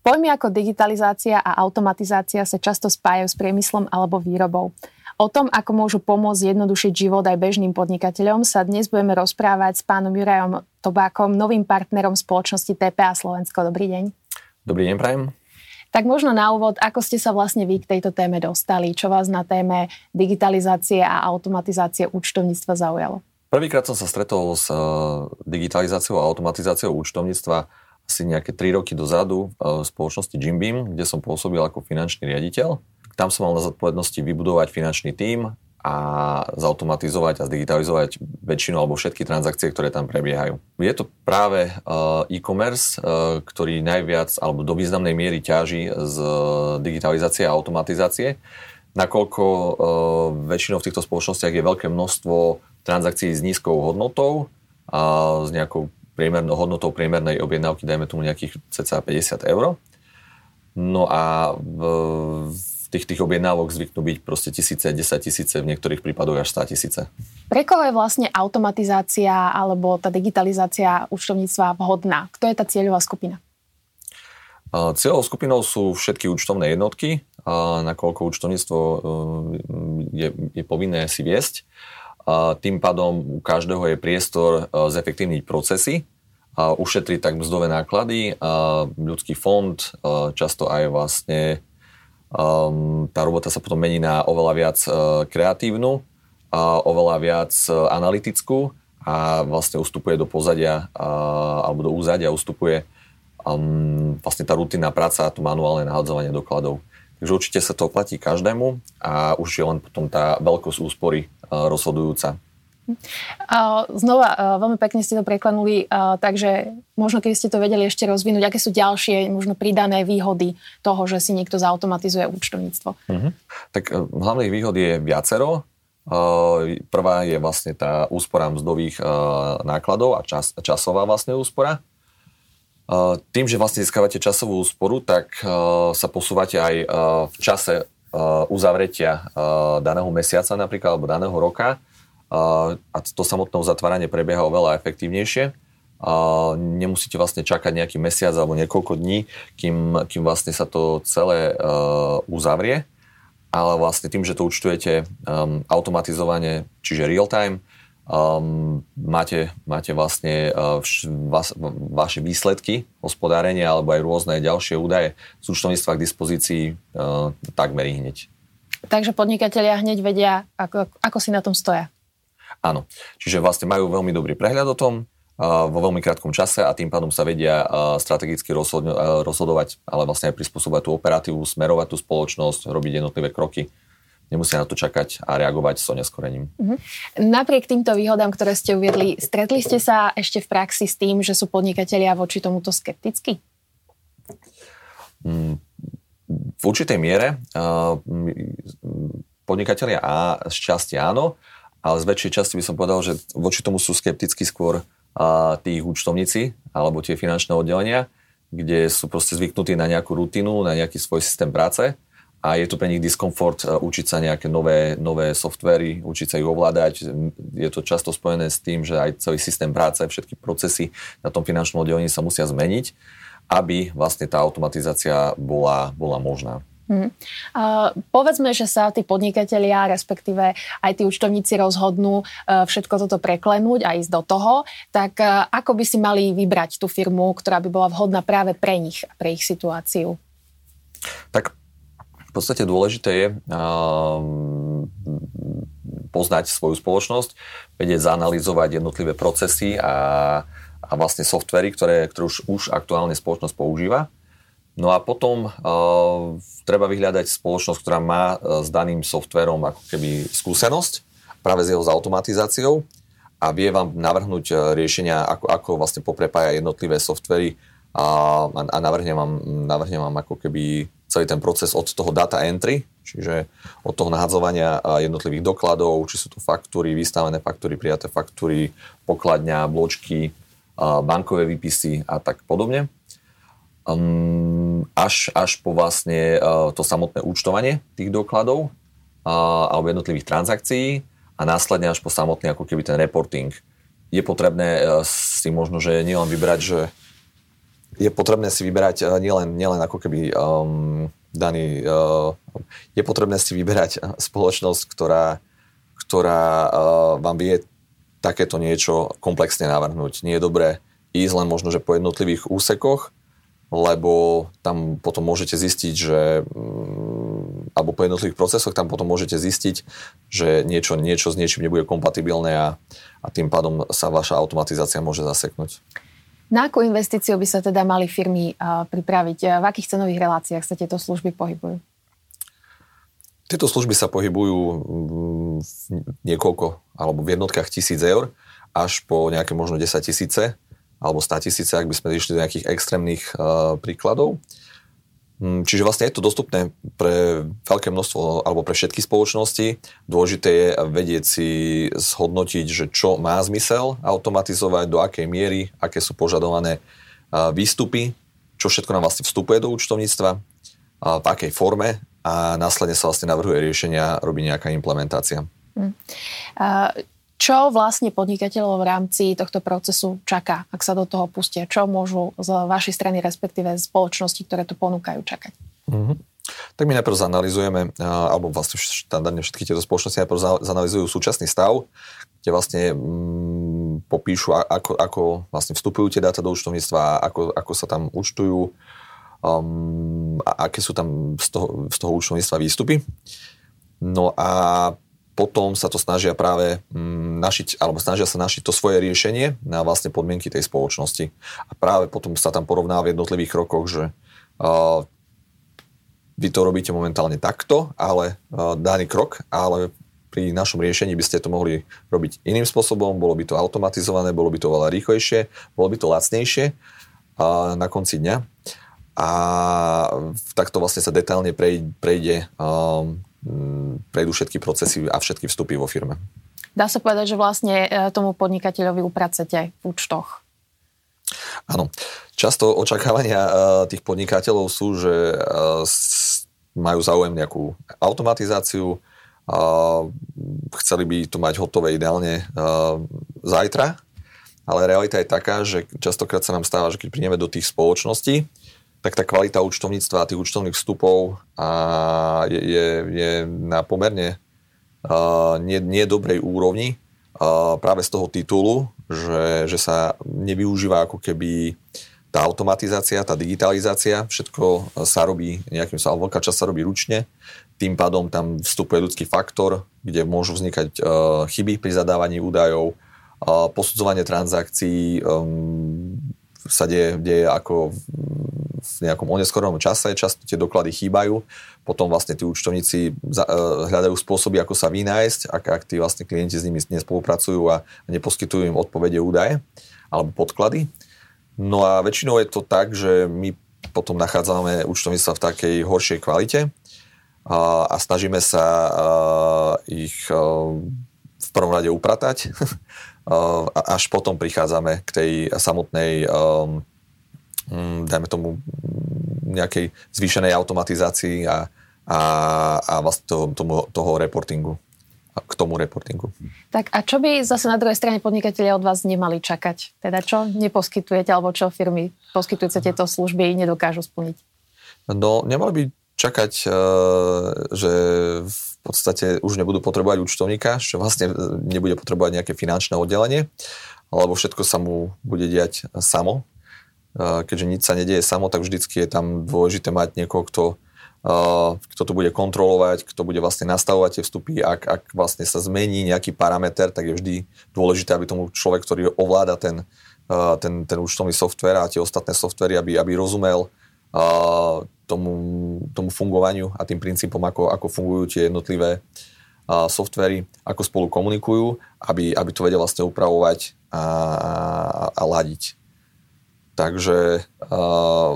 Pojmy ako digitalizácia a automatizácia sa často spájajú s priemyslom alebo výrobou. O tom, ako môžu pomôcť jednodušiť život aj bežným podnikateľom, sa dnes budeme rozprávať s pánom Jurajom Tobákom, novým partnerom spoločnosti TPA Slovensko. Dobrý deň. Dobrý deň, prajem. Tak možno na úvod, ako ste sa vlastne vy k tejto téme dostali? Čo vás na téme digitalizácie a automatizácie účtovníctva zaujalo? Prvýkrát som sa stretol s eh, digitalizáciou a automatizáciou účtovníctva asi nejaké 3 roky dozadu v spoločnosti Jim Beam, kde som pôsobil ako finančný riaditeľ. Tam som mal na zodpovednosti vybudovať finančný tím a zautomatizovať a zdigitalizovať väčšinu alebo všetky transakcie, ktoré tam prebiehajú. Je to práve e-commerce, ktorý najviac alebo do významnej miery ťaží z digitalizácie a automatizácie, nakoľko väčšinou v týchto spoločnostiach je veľké množstvo transakcií s nízkou hodnotou a s nejakou priemernou hodnotou priemernej objednávky, dajme tomu nejakých cca 50 eur. No a v, v tých, tých objednávok zvyknú byť proste tisíce, 10 tisíce, v niektorých prípadoch až 100 tisíce. Pre koho je vlastne automatizácia alebo tá digitalizácia účtovníctva vhodná? Kto je tá cieľová skupina? Cieľovou skupinou sú všetky účtovné jednotky, nakoľko účtovníctvo e, je, je povinné si viesť. Tým pádom u každého je priestor e, zefektívniť procesy, ušetriť tak mzdové náklady. Ľudský fond, e, často aj vlastne tá robota sa potom mení na oveľa viac e, kreatívnu, oveľa viac analytickú a vlastne ustupuje do pozadia alebo do úzadia ustupuje vlastne tá rutinná práca a to manuálne nahadzovanie dokladov. Takže určite sa to oplatí každému a už je len potom tá veľkosť úspory rozhodujúca. Znova, veľmi pekne ste to preklenuli, takže možno keby ste to vedeli ešte rozvinúť, aké sú ďalšie možno pridané výhody toho, že si niekto zautomatizuje účtovníctvo? Uh-huh. Tak e, hlavných výhod je viacero. Prvá je vlastne tá úspora mzdových nákladov a čas, časová vlastne úspora. Tým, že vlastne získavate časovú úsporu, tak sa posúvate aj v čase uzavretia daného mesiaca napríklad, alebo daného roka a to samotné uzatváranie prebieha oveľa efektívnejšie. Nemusíte vlastne čakať nejaký mesiac alebo niekoľko dní, kým, kým vlastne sa to celé uzavrie, ale vlastne tým, že to účtujete automatizovane, čiže real time, um, máte, máte vlastne uh, vš, vas, vaše výsledky hospodárenia alebo aj rôzne ďalšie údaje z účtovníctva k dispozícii uh, takmer hneď. Takže podnikatelia hneď vedia, ako, ako si na tom stoja. Áno, čiže vlastne majú veľmi dobrý prehľad o tom, uh, vo veľmi krátkom čase a tým pádom sa vedia uh, strategicky rozhodovať, ale vlastne aj prispôsobovať tú operatívu, smerovať tú spoločnosť, robiť jednotlivé kroky nemusia na to čakať a reagovať s oneskorením. Uh-huh. Napriek týmto výhodám, ktoré ste uviedli, stretli ste sa ešte v praxi s tým, že sú podnikatelia voči tomuto skeptickí? Mm, v určitej miere podnikatelia a z časti áno, ale z väčšej časti by som povedal, že voči tomu sú skeptickí skôr tí účtovníci alebo tie finančné oddelenia, kde sú proste zvyknutí na nejakú rutinu, na nejaký svoj systém práce a je to pre nich diskomfort e, učiť sa nejaké nové, nové softvery, učiť sa ich ovládať. Je to často spojené s tým, že aj celý systém práce, všetky procesy na tom finančnom oddelení sa musia zmeniť, aby vlastne tá automatizácia bola, bola možná. Hmm. Uh, povedzme, že sa tí podnikatelia, respektíve aj tí účtovníci rozhodnú uh, všetko toto preklenúť a ísť do toho, tak uh, ako by si mali vybrať tú firmu, ktorá by bola vhodná práve pre nich a pre ich situáciu? Tak v podstate dôležité je um, poznať svoju spoločnosť, vedieť zanalizovať jednotlivé procesy a, a vlastne softvery, ktoré, ktoré už, už aktuálne spoločnosť používa. No a potom uh, treba vyhľadať spoločnosť, ktorá má uh, s daným softverom ako keby skúsenosť práve s jeho automatizáciou a vie vám navrhnúť uh, riešenia, ako, ako vlastne poprepája jednotlivé softvery a, a navrhne, vám, navrhne vám ako keby celý ten proces od toho data entry, čiže od toho nahadzovania jednotlivých dokladov, či sú to faktúry, vystavené faktúry, prijaté faktúry, pokladňa, bločky, bankové výpisy a tak podobne. Až, až po vlastne to samotné účtovanie tých dokladov alebo jednotlivých transakcií a následne až po samotný ako keby ten reporting, je potrebné si možno, že nielen vybrať, že je potrebné si vyberať nielen, nielen ako keby um, daný, uh, je potrebné si vyberať spoločnosť, ktorá, ktorá uh, vám vie takéto niečo komplexne navrhnúť. Nie je dobré ísť len možno, že po jednotlivých úsekoch, lebo tam potom môžete zistiť, že mm, alebo po jednotlivých procesoch tam potom môžete zistiť, že niečo, niečo s niečím nebude kompatibilné a, a tým pádom sa vaša automatizácia môže zaseknúť. Na akú investíciu by sa teda mali firmy pripraviť? V akých cenových reláciách sa tieto služby pohybujú? Tieto služby sa pohybujú v niekoľko, alebo v jednotkách tisíc eur, až po nejaké možno 10 tisíce, alebo 100 tisíce, ak by sme išli do nejakých extrémnych príkladov. Mm, čiže vlastne je to dostupné pre veľké množstvo alebo pre všetky spoločnosti. Dôležité je vedieť si zhodnotiť, že čo má zmysel automatizovať, do akej miery, aké sú požadované výstupy, čo všetko nám vlastne vstupuje do účtovníctva, v akej forme a následne sa vlastne navrhuje riešenia, robí nejaká implementácia. Hmm. Čo vlastne podnikateľov v rámci tohto procesu čaká, ak sa do toho pustia? Čo môžu z vašej strany, respektíve spoločnosti, ktoré to ponúkajú, čakať? Mm-hmm. Tak my najprv zanalizujeme, alebo vlastne štandardne všetky tieto spoločnosti najprv zanalizujú súčasný stav, kde vlastne mm, popíšu, ako, ako vlastne vstupujú tie dáta do účtovníctva, ako, ako sa tam účtujú, um, a aké sú tam z toho, z toho účtovníctva výstupy. No a potom sa to snažia práve mm, našiť, alebo snažia sa našiť to svoje riešenie na vlastne podmienky tej spoločnosti. A práve potom sa tam porovná v jednotlivých krokoch, že uh, vy to robíte momentálne takto, ale uh, daný krok, ale pri našom riešení by ste to mohli robiť iným spôsobom, bolo by to automatizované, bolo by to veľa rýchlejšie, bolo by to lacnejšie uh, na konci dňa. A takto vlastne sa detailne prejde, um, prejdú všetky procesy a všetky vstupy vo firme. Dá sa povedať, že vlastne e, tomu podnikateľovi upracete v účtoch. Áno. Často očakávania e, tých podnikateľov sú, že e, majú záujem nejakú automatizáciu, chceli by to mať hotové ideálne zajtra, ale realita je taká, že častokrát sa nám stáva, že keď prídeme do tých spoločností, tak tá kvalita účtovníctva a tých účtovných vstupov a je, je, je na pomerne uh, nie, nie dobrej úrovni uh, práve z toho titulu, že, že sa nevyužíva ako keby tá automatizácia, tá digitalizácia, všetko sa robí nejakým sa, veľká časť sa robí ručne, tým pádom tam vstupuje ľudský faktor, kde môžu vznikať uh, chyby pri zadávaní údajov, posudzovanie transakcií um, sa deje, deje ako v nejakom oneskorenom čase, často tie doklady chýbajú, potom vlastne tí účtovníci uh, hľadajú spôsoby, ako sa vynájsť, ak, ak tí vlastne klienti s nimi nespolupracujú a neposkytujú im odpovede údaje alebo podklady. No a väčšinou je to tak, že my potom nachádzame účtovníctva v takej horšej kvalite a, a snažíme sa uh, ich uh, v prvom rade upratať a až potom prichádzame k tej samotnej Mm, dajme tomu, nejakej zvýšenej automatizácii a, a, a vlastne toho, tomu, toho reportingu k tomu reportingu. Tak a čo by zase na druhej strane podnikatelia od vás nemali čakať? Teda čo neposkytujete, alebo čo firmy poskytujúce tieto služby nedokážu splniť? No, nemali by čakať, e, že v podstate už nebudú potrebovať účtovníka, že vlastne nebude potrebovať nejaké finančné oddelenie, alebo všetko sa mu bude diať samo keďže nič sa nedieje samo, tak vždycky je tam dôležité mať niekoho, kto, kto to bude kontrolovať, kto bude vlastne nastavovať tie vstupy. Ak, ak vlastne sa zmení nejaký parameter, tak je vždy dôležité, aby tomu človek, ktorý ovláda ten, ten, ten účtovný software a tie ostatné softvery, aby, aby rozumel tomu, tomu fungovaniu a tým princípom, ako, ako fungujú tie jednotlivé softvery, ako spolu komunikujú, aby, aby to vedel vlastne upravovať a, a, a ladiť. Takže uh,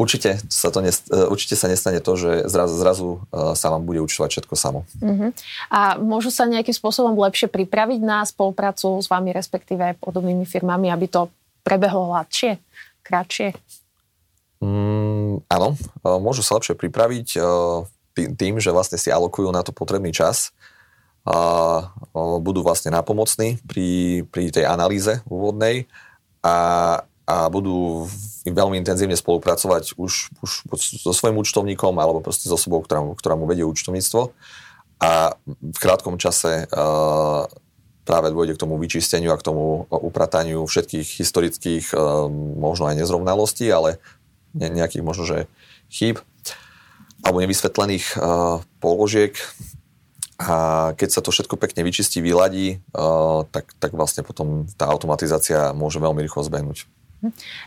určite, sa to nest, uh, určite sa nestane to, že zrazu, zrazu uh, sa vám bude učovať všetko samo. Uh-huh. A môžu sa nejakým spôsobom lepšie pripraviť na spoluprácu s vami, respektíve podobnými firmami, aby to prebehlo hladšie, kratšie? Mm, áno, môžu sa lepšie pripraviť uh, tým, že vlastne si alokujú na to potrebný čas budú vlastne napomocní pri, pri tej analýze úvodnej a, a budú veľmi intenzívne spolupracovať už, už so svojím účtovníkom alebo proste so osobou, ktorá, ktorá mu vedie účtovníctvo. A v krátkom čase uh, práve dôjde k tomu vyčisteniu a k tomu uprataniu všetkých historických možno aj nezrovnalostí, ale nejakých možno, že chýb alebo nevysvetlených uh, položiek a keď sa to všetko pekne vyčistí, vyladí, uh, tak, tak vlastne potom tá automatizácia môže veľmi rýchlo zbehnúť.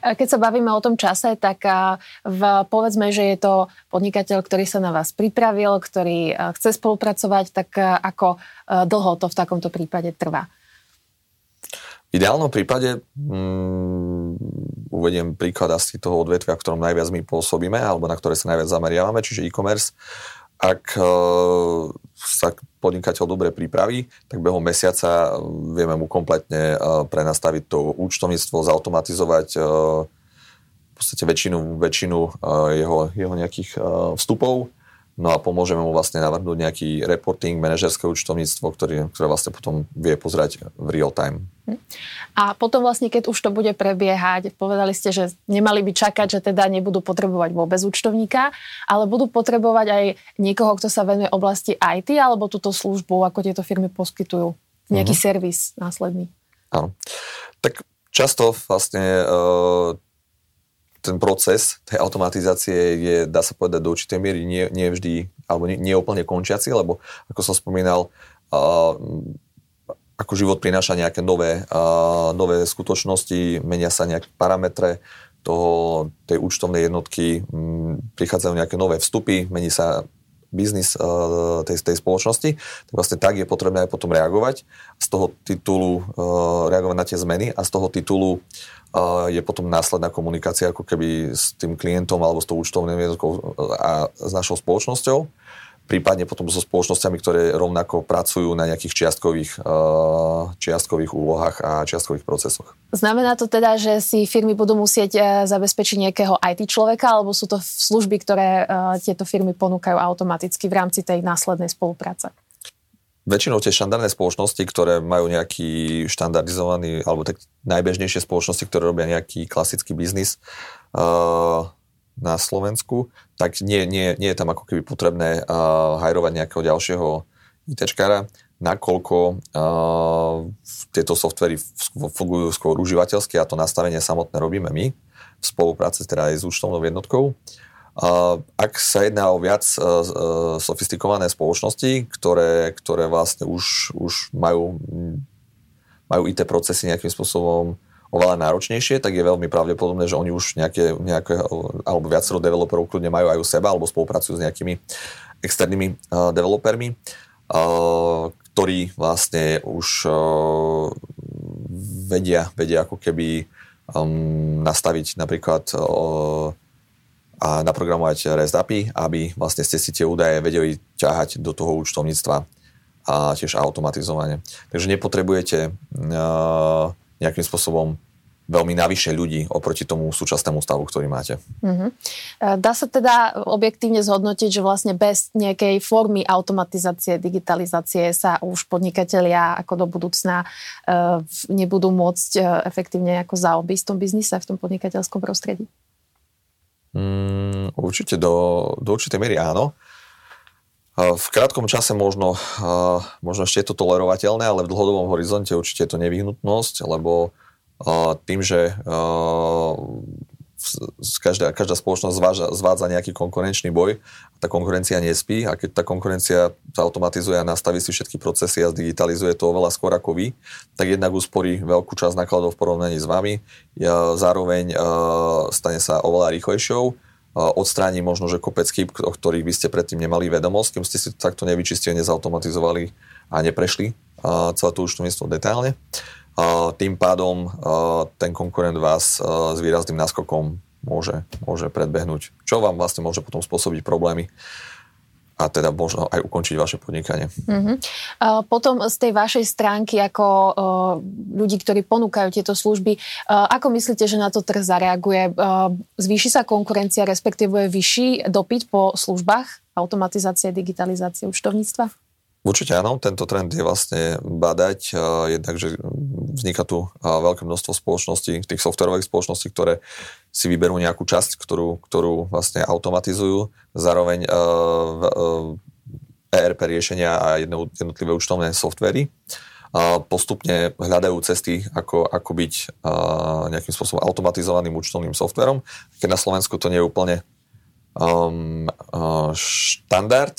Keď sa bavíme o tom čase, tak v, povedzme, že je to podnikateľ, ktorý sa na vás pripravil, ktorý chce spolupracovať, tak ako dlho to v takomto prípade trvá? V ideálnom prípade um, uvediem príklad asi toho odvetvia, v ktorom najviac my pôsobíme, alebo na ktoré sa najviac zameriavame, čiže e-commerce. Ak e, sa podnikateľ dobre pripraví, tak behom mesiaca vieme mu kompletne e, prenastaviť to účtovníctvo, zautomatizovať e, v podstate väčšinu, väčšinu jeho, jeho nejakých vstupov No a pomôžeme mu vlastne navrhnúť nejaký reporting, manažerské účtovníctvo, ktorý, ktoré vlastne potom vie pozrieť v real time. Hm. A potom vlastne, keď už to bude prebiehať, povedali ste, že nemali by čakať, že teda nebudú potrebovať vôbec účtovníka, ale budú potrebovať aj niekoho, kto sa venuje oblasti IT alebo túto službu, ako tieto firmy poskytujú. Nejaký uh-huh. servis následný. Áno. Tak často vlastne uh, ten proces tej automatizácie je, dá sa povedať, do určitej miery nie, nie vždy, alebo nie, nie úplne končiaci, lebo ako som spomínal, uh, ako život prináša nejaké nové, uh, nové skutočnosti, menia sa nejaké parametre toho, tej účtovnej jednotky, um, prichádzajú nejaké nové vstupy, mení sa biznis uh, tej, tej spoločnosti, tak vlastne tak je potrebné aj potom reagovať. Z toho titulu uh, reagovať na tie zmeny a z toho titulu je potom následná komunikácia ako keby s tým klientom alebo s tou účtovnou jednotkou a s našou spoločnosťou prípadne potom so spoločnosťami, ktoré rovnako pracujú na nejakých čiastkových, čiastkových úlohách a čiastkových procesoch. Znamená to teda, že si firmy budú musieť e, zabezpečiť nejakého IT človeka, alebo sú to služby, ktoré e, tieto firmy ponúkajú automaticky v rámci tej následnej spolupráce? väčšinou tie štandardné spoločnosti, ktoré majú nejaký štandardizovaný, alebo tak najbežnejšie spoločnosti, ktoré robia nejaký klasický biznis uh, na Slovensku, tak nie, nie, nie je tam ako keby potrebné uh, hajrovať nejakého ďalšieho ITčkára, nakoľko uh, tieto softvery fungujú skôr užívateľsky a to nastavenie samotné robíme my v spolupráci teda aj s účtovnou jednotkou. Ak sa jedná o viac e, sofistikované spoločnosti, ktoré, ktoré vlastne už, už majú, majú IT procesy nejakým spôsobom oveľa náročnejšie, tak je veľmi pravdepodobné, že oni už nejaké, nejaké alebo viacero developerov kľudne majú aj u seba, alebo spolupracujú s nejakými externými uh, developermi, uh, ktorí vlastne už uh, vedia, vedia ako keby um, nastaviť napríklad uh, a naprogramovať REST API, aby vlastne ste si tie údaje vedeli ťahať do toho účtovníctva a tiež automatizovane. Takže nepotrebujete uh, nejakým spôsobom veľmi navyše ľudí oproti tomu súčasnému stavu, ktorý máte. Uh-huh. Dá sa teda objektívne zhodnotiť, že vlastne bez nejakej formy automatizácie, digitalizácie sa už podnikatelia ako do budúcna uh, nebudú môcť uh, efektívne ako zaobísť v tom biznise, v tom podnikateľskom prostredí? Mm, určite do, do určitej miery áno. V krátkom čase možno, možno ešte je to tolerovateľné, ale v dlhodobom horizonte určite je to nevyhnutnosť, lebo tým, že každá, každá spoločnosť zváža, zvádza nejaký konkurenčný boj. Tá konkurencia nespí a keď tá konkurencia sa automatizuje a nastaví si všetky procesy a zdigitalizuje to oveľa skôr ako vy, tak jednak usporí veľkú časť nákladov v porovnaní s vami. Zároveň stane sa oveľa rýchlejšou odstráni možno, že kopec chyb, o ktorých by ste predtým nemali vedomosť, kým ste si takto nevyčistili, nezautomatizovali a neprešli celé to účtovníctvo detailne. Tým pádom ten konkurent vás s výrazným náskokom môže, môže predbehnúť, čo vám vlastne môže potom spôsobiť problémy a teda možno aj ukončiť vaše podnikanie. Uh-huh. Potom z tej vašej stránky ako uh, ľudí, ktorí ponúkajú tieto služby, uh, ako myslíte, že na to trh zareaguje? Uh, zvýši sa konkurencia, respektíve vyšší dopyt po službách automatizácie, digitalizácie účtovníctva? Určite áno, tento trend je vlastne badať, jednak, že vzniká tu veľké množstvo spoločností, tých softwarových spoločností, ktoré si vyberú nejakú časť, ktorú, ktorú vlastne automatizujú, zároveň ERP riešenia a jednotlivé účtovné softvery postupne hľadajú cesty, ako, ako byť nejakým spôsobom automatizovaným účtovným softverom, keď na Slovensku to nie je úplne um, štandard,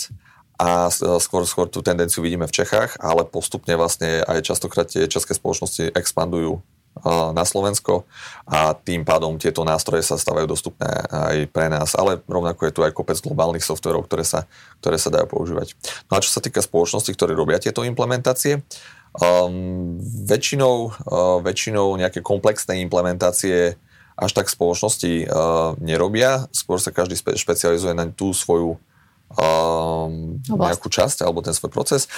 a skôr, skôr tú tendenciu vidíme v Čechách, ale postupne vlastne aj častokrát tie české spoločnosti expandujú na Slovensko a tým pádom tieto nástroje sa stávajú dostupné aj pre nás, ale rovnako je tu aj kopec globálnych softverov, ktoré sa, ktoré sa dajú používať. No a čo sa týka spoločnosti, ktoré robia tieto implementácie, um, väčšinou, uh, väčšinou nejaké komplexné implementácie až tak spoločnosti uh, nerobia, skôr sa každý špecializuje na tú svoju um, nejakú časť alebo ten svoj proces.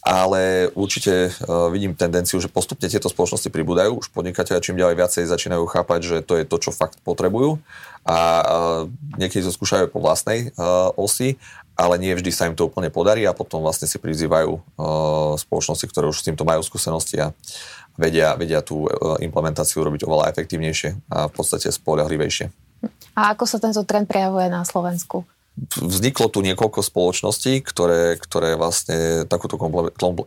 Ale určite uh, vidím tendenciu, že postupne tieto spoločnosti pribúdajú. Už podnikateľe čím ďalej viacej začínajú chápať, že to je to, čo fakt potrebujú. A uh, niekedy to skúšajú po vlastnej uh, osi, ale nie vždy sa im to úplne podarí a potom vlastne si prizývajú spoločnosti, ktoré už s týmto majú skúsenosti a vedia, vedia tú implementáciu robiť oveľa efektívnejšie a v podstate spolahlivejšie. A ako sa tento trend prejavuje na Slovensku? Vzniklo tu niekoľko spoločností, ktoré, ktoré vlastne takúto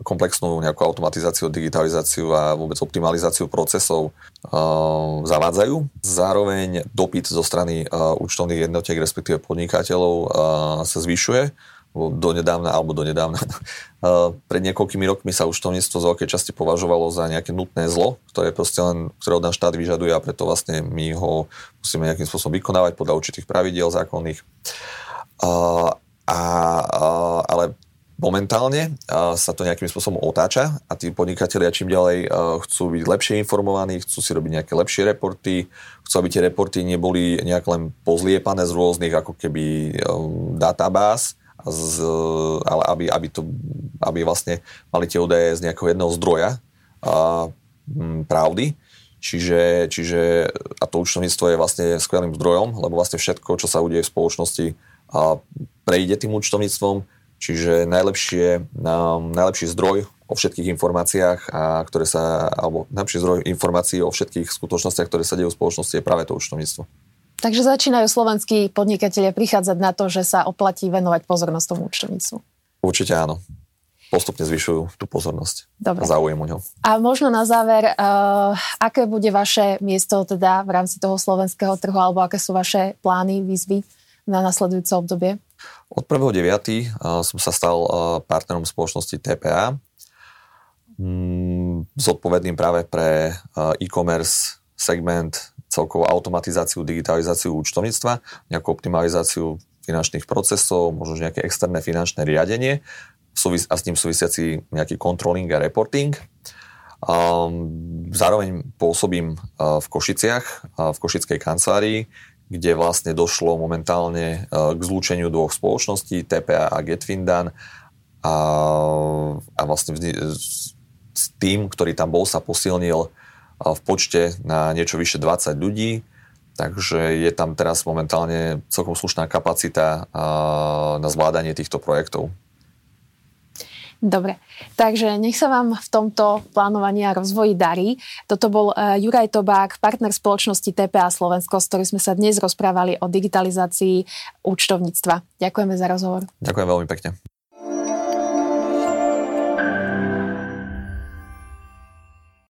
komplexnú nejakú automatizáciu, digitalizáciu a vôbec optimalizáciu procesov uh, zavádzajú. Zároveň dopyt zo strany uh, účtovných jednotiek, respektíve podnikateľov uh, sa zvyšuje donedávna, alebo donedávna. Uh, pred niekoľkými rokmi sa účtovníctvo z veľkej časti považovalo za nejaké nutné zlo, ktoré proste len, ktoré od nás štát vyžaduje a preto vlastne my ho musíme nejakým spôsobom vykonávať podľa určitých pravidiel zákonných. Uh, a, ale momentálne sa to nejakým spôsobom otáča a tí podnikatelia čím ďalej chcú byť lepšie informovaní, chcú si robiť nejaké lepšie reporty, chcú, aby tie reporty neboli nejak len pozliepané z rôznych ako keby um, databáz, z, ale aby, aby, to, aby vlastne mali tie údaje z nejakého jedného zdroja uh, m, pravdy. Čiže, čiže a to účtovníctvo je vlastne skvelým zdrojom, lebo vlastne všetko, čo sa udeje v spoločnosti, a prejde tým účtovníctvom, čiže najlepšie, najlepší zdroj o všetkých informáciách, a ktoré sa, alebo najlepší zdroj informácií o všetkých skutočnostiach, ktoré sa dejú v spoločnosti je práve to účtovníctvo. Takže začínajú slovenskí podnikatelia prichádzať na to, že sa oplatí venovať pozornosť tomu účtovníctvu. Určite áno. Postupne zvyšujú tú pozornosť Dobre. a záujem o ňom. A možno na záver, uh, aké bude vaše miesto teda v rámci toho slovenského trhu, alebo aké sú vaše plány, výzvy? Na nasledujúce obdobie? Od 1.9. som sa stal partnerom spoločnosti TPA, mm, zodpovedným práve pre e-commerce segment, celkovú automatizáciu, digitalizáciu účtovníctva, nejakú optimalizáciu finančných procesov, možno nejaké externé finančné riadenie a s tým súvisiaci nejaký controlling a reporting. Zároveň pôsobím v Košiciach, v Košickej kancelárii, kde vlastne došlo momentálne e, k zlúčeniu dvoch spoločností, TPA a Getfindan a, a vlastne s tým, ktorý tam bol, sa posilnil e, v počte na niečo vyše 20 ľudí, takže je tam teraz momentálne celkom slušná kapacita e, na zvládanie týchto projektov. Dobre, takže nech sa vám v tomto plánovaní a rozvoji darí. Toto bol uh, Juraj Tobák, partner spoločnosti TPA Slovensko, s ktorým sme sa dnes rozprávali o digitalizácii účtovníctva. Ďakujeme za rozhovor. Ďakujem veľmi pekne.